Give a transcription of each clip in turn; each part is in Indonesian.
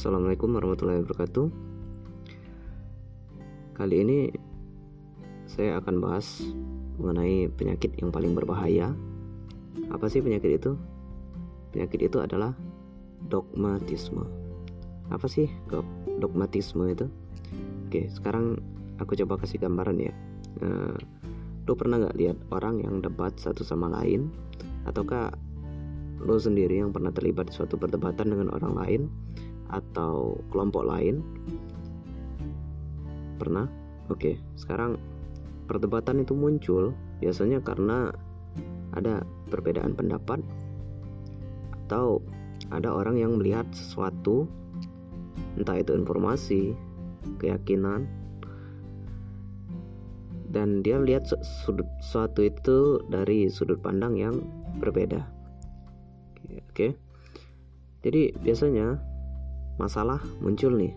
Assalamualaikum warahmatullahi wabarakatuh. Kali ini saya akan bahas mengenai penyakit yang paling berbahaya. Apa sih penyakit itu? Penyakit itu adalah dogmatisme. Apa sih dogmatisme itu? Oke, sekarang aku coba kasih gambaran ya. Uh, lo pernah nggak lihat orang yang debat satu sama lain? Ataukah lo sendiri yang pernah terlibat suatu perdebatan dengan orang lain atau kelompok lain? Pernah? Oke sekarang perdebatan itu muncul biasanya karena ada perbedaan pendapat atau ada orang yang melihat sesuatu entah itu informasi keyakinan dan dia melihat sesuatu itu dari sudut pandang yang berbeda. Oke. Jadi biasanya masalah muncul nih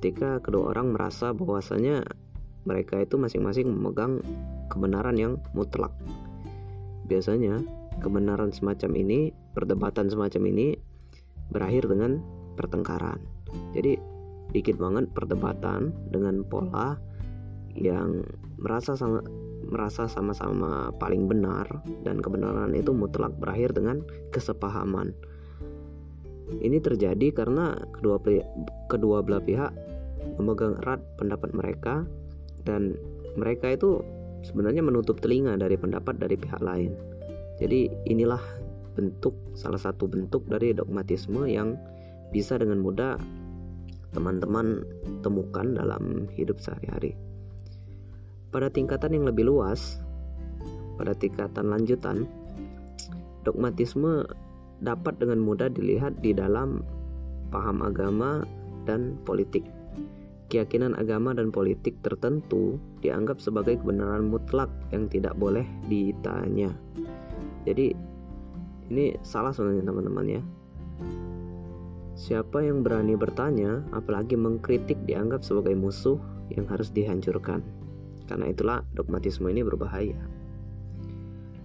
ketika kedua orang merasa bahwasanya mereka itu masing-masing memegang kebenaran yang mutlak. Biasanya kebenaran semacam ini, perdebatan semacam ini berakhir dengan pertengkaran. Jadi dikit banget perdebatan dengan pola yang merasa sama merasa sama-sama paling benar dan kebenaran itu mutlak berakhir dengan kesepahaman. Ini terjadi karena kedua kedua belah pihak memegang erat pendapat mereka dan mereka itu sebenarnya menutup telinga dari pendapat dari pihak lain. Jadi inilah bentuk salah satu bentuk dari dogmatisme yang bisa dengan mudah teman-teman temukan dalam hidup sehari-hari. Pada tingkatan yang lebih luas, pada tingkatan lanjutan, dogmatisme dapat dengan mudah dilihat di dalam paham agama dan politik. Keyakinan agama dan politik tertentu dianggap sebagai kebenaran mutlak yang tidak boleh ditanya. Jadi ini salah sebenarnya teman-teman ya. Siapa yang berani bertanya, apalagi mengkritik dianggap sebagai musuh yang harus dihancurkan. Karena itulah dogmatisme ini berbahaya.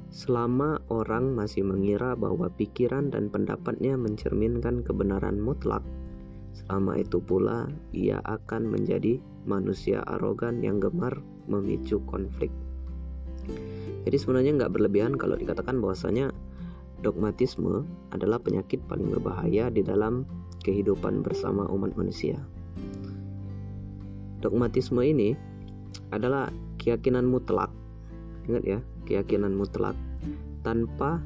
Selama orang masih mengira bahwa pikiran dan pendapatnya mencerminkan kebenaran mutlak, selama itu pula ia akan menjadi manusia arogan yang gemar memicu konflik. Jadi sebenarnya nggak berlebihan kalau dikatakan bahwasanya dogmatisme adalah penyakit paling berbahaya di dalam kehidupan bersama umat manusia. Dogmatisme ini adalah keyakinan mutlak. Ingat ya, keyakinan mutlak tanpa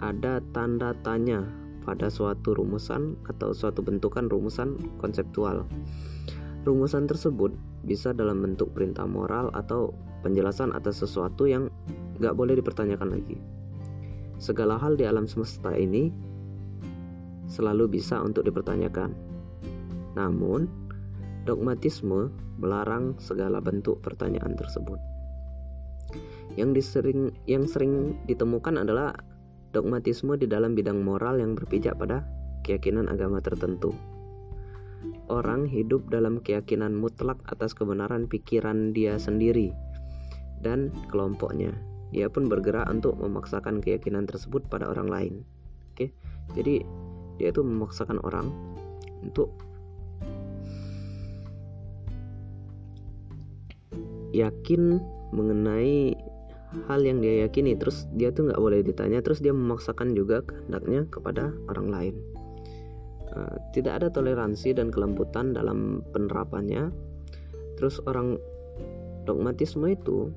ada tanda tanya pada suatu rumusan atau suatu bentukan rumusan konseptual. Rumusan tersebut bisa dalam bentuk perintah moral atau penjelasan atas sesuatu yang gak boleh dipertanyakan lagi. Segala hal di alam semesta ini selalu bisa untuk dipertanyakan. Namun, dogmatisme melarang segala bentuk pertanyaan tersebut. Yang disering yang sering ditemukan adalah dogmatisme di dalam bidang moral yang berpijak pada keyakinan agama tertentu. Orang hidup dalam keyakinan mutlak atas kebenaran pikiran dia sendiri dan kelompoknya. Dia pun bergerak untuk memaksakan keyakinan tersebut pada orang lain. Oke. Jadi dia itu memaksakan orang untuk yakin mengenai hal yang dia yakini. Terus dia tuh nggak boleh ditanya terus dia memaksakan juga kehendaknya kepada orang lain. Uh, tidak ada toleransi dan kelembutan dalam penerapannya. Terus orang dogmatisme itu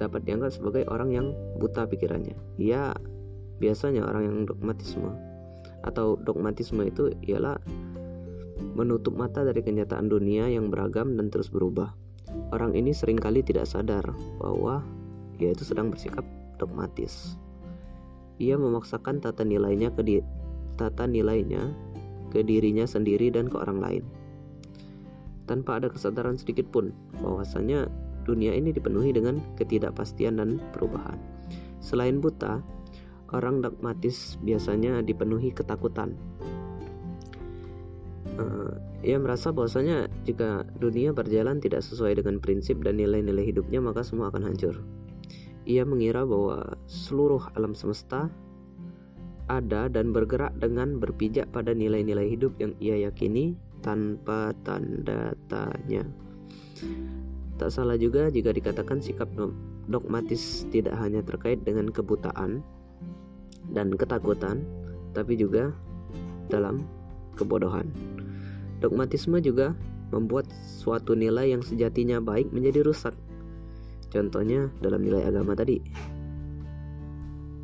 dapat dianggap sebagai orang yang buta pikirannya. Ia biasanya orang yang dogmatisme atau dogmatisme itu ialah menutup mata dari kenyataan dunia yang beragam dan terus berubah Orang ini sering kali tidak sadar bahwa ia itu sedang bersikap dogmatis. Ia memaksakan tata nilainya ke di, tata nilainya ke dirinya sendiri dan ke orang lain. Tanpa ada kesadaran sedikit pun bahwasanya dunia ini dipenuhi dengan ketidakpastian dan perubahan. Selain buta, orang dogmatis biasanya dipenuhi ketakutan uh, ia merasa bahwasanya jika dunia berjalan tidak sesuai dengan prinsip dan nilai-nilai hidupnya maka semua akan hancur. Ia mengira bahwa seluruh alam semesta ada dan bergerak dengan berpijak pada nilai-nilai hidup yang ia yakini tanpa tanda tanya. Tak salah juga jika dikatakan sikap dogmatis tidak hanya terkait dengan kebutaan dan ketakutan, tapi juga dalam kebodohan. Dogmatisme juga membuat suatu nilai yang sejatinya baik menjadi rusak. Contohnya dalam nilai agama tadi.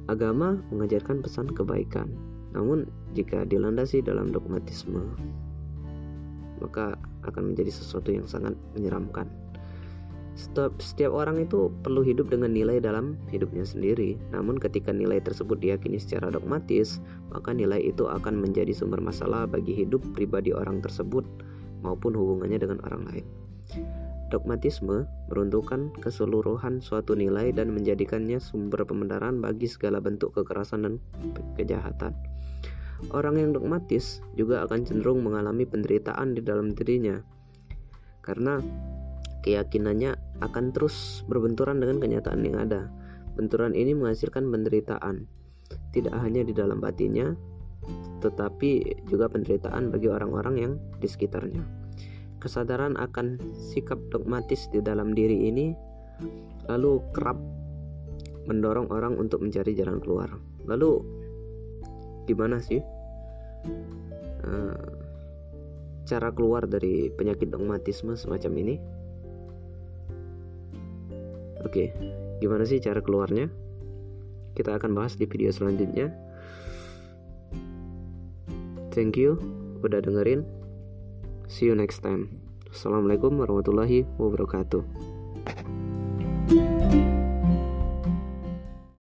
Agama mengajarkan pesan kebaikan, namun jika dilandasi dalam dogmatisme, maka akan menjadi sesuatu yang sangat menyeramkan. Setiap, setiap orang itu perlu hidup dengan nilai dalam hidupnya sendiri. Namun ketika nilai tersebut diyakini secara dogmatis, maka nilai itu akan menjadi sumber masalah bagi hidup pribadi orang tersebut maupun hubungannya dengan orang lain. Dogmatisme meruntuhkan keseluruhan suatu nilai dan menjadikannya sumber pembenaran bagi segala bentuk kekerasan dan kejahatan. Orang yang dogmatis juga akan cenderung mengalami penderitaan di dalam dirinya karena keyakinannya akan terus berbenturan dengan kenyataan yang ada. Benturan ini menghasilkan penderitaan, tidak hanya di dalam batinnya, tetapi juga penderitaan bagi orang-orang yang di sekitarnya. Kesadaran akan sikap dogmatis di dalam diri ini lalu kerap mendorong orang untuk mencari jalan keluar. Lalu, gimana sih uh, cara keluar dari penyakit dogmatisme semacam ini? Oke, gimana sih cara keluarnya? Kita akan bahas di video selanjutnya. Thank you udah dengerin. See you next time. Assalamualaikum warahmatullahi wabarakatuh.